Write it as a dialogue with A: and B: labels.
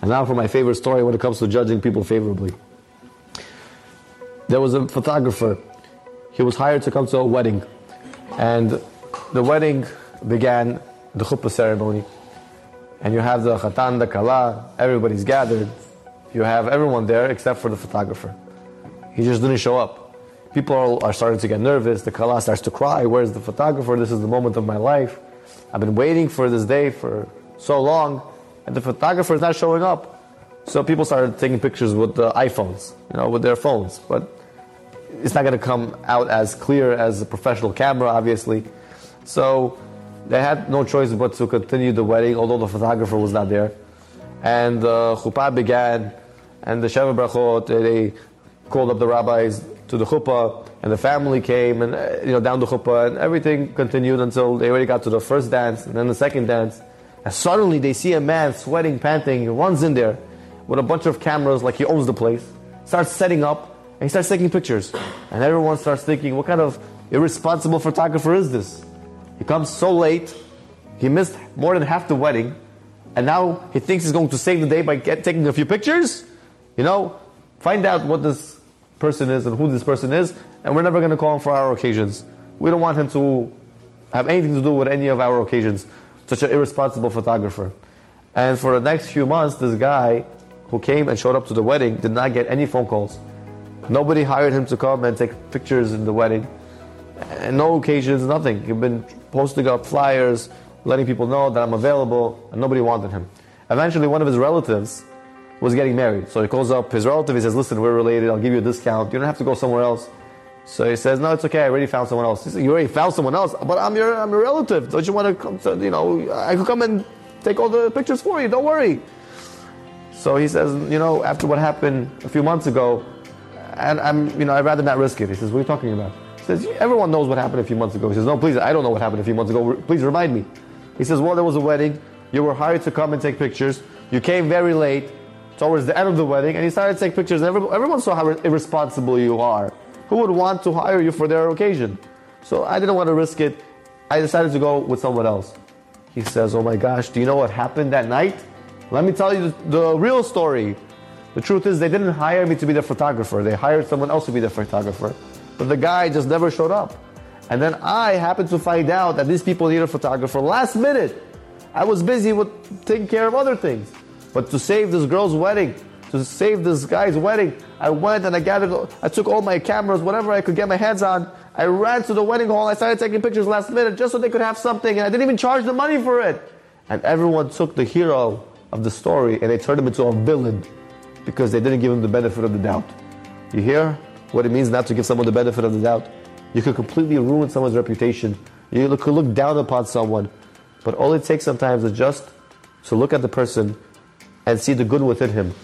A: And now for my favorite story when it comes to judging people favorably. There was a photographer. He was hired to come to a wedding. And the wedding began the chuppah ceremony. And you have the khatan, the kala, everybody's gathered. You have everyone there except for the photographer. He just didn't show up. People are starting to get nervous. The kala starts to cry. Where's the photographer? This is the moment of my life. I've been waiting for this day for so long, and the photographer is not showing up. So people started taking pictures with the iPhones, you know, with their phones. But it's not going to come out as clear as a professional camera, obviously. So they had no choice but to continue the wedding, although the photographer was not there. And the chuppah began, and the Sheva Brachot, they called up the rabbis to the chuppah, and the family came, and uh, you know down the chuppah, and everything continued until they already got to the first dance, and then the second dance. And suddenly they see a man sweating, panting, he runs in there with a bunch of cameras like he owns the place, starts setting up, and he starts taking pictures. And everyone starts thinking, what kind of irresponsible photographer is this? He comes so late, he missed more than half the wedding, and now he thinks he's going to save the day by get, taking a few pictures? You know, find out what this person is and who this person is, and we're never going to call him for our occasions. We don't want him to have anything to do with any of our occasions. Such an irresponsible photographer. And for the next few months, this guy who came and showed up to the wedding did not get any phone calls. Nobody hired him to come and take pictures in the wedding. And no occasions, nothing. He'd been posting up flyers, letting people know that I'm available, and nobody wanted him. Eventually, one of his relatives was getting married. So he calls up his relative. He says, "Listen, we're related. I'll give you a discount. You don't have to go somewhere else." So he says, "No, it's okay. I already found someone else." Says, "You already found someone else, but I'm your I'm your relative. Don't you want to come? To, you know, I could come and take all the pictures for you. Don't worry." So he says, "You know, after what happened a few months ago, and I'm you know I'd rather not risk it." He says, "What are you talking about?" He says, "Everyone knows what happened a few months ago." He says, "No, please, I don't know what happened a few months ago. Please remind me." He says, "Well, there was a wedding. You were hired to come and take pictures. You came very late." towards the end of the wedding, and you started to take pictures. And everyone, everyone saw how irresponsible you are. Who would want to hire you for their occasion? So I didn't want to risk it. I decided to go with someone else. He says, Oh my gosh, do you know what happened that night? Let me tell you the, the real story. The truth is, they didn't hire me to be the photographer, they hired someone else to be the photographer. But the guy just never showed up. And then I happened to find out that these people need a photographer last minute. I was busy with taking care of other things. But to save this girl's wedding, to save this guy's wedding, I went and I gathered, I took all my cameras, whatever I could get my hands on. I ran to the wedding hall. I started taking pictures last minute just so they could have something, and I didn't even charge the money for it. And everyone took the hero of the story and they turned him into a villain because they didn't give him the benefit of the doubt. You hear what it means not to give someone the benefit of the doubt? You could completely ruin someone's reputation. You could look down upon someone. But all it takes sometimes is just to look at the person and see the good within him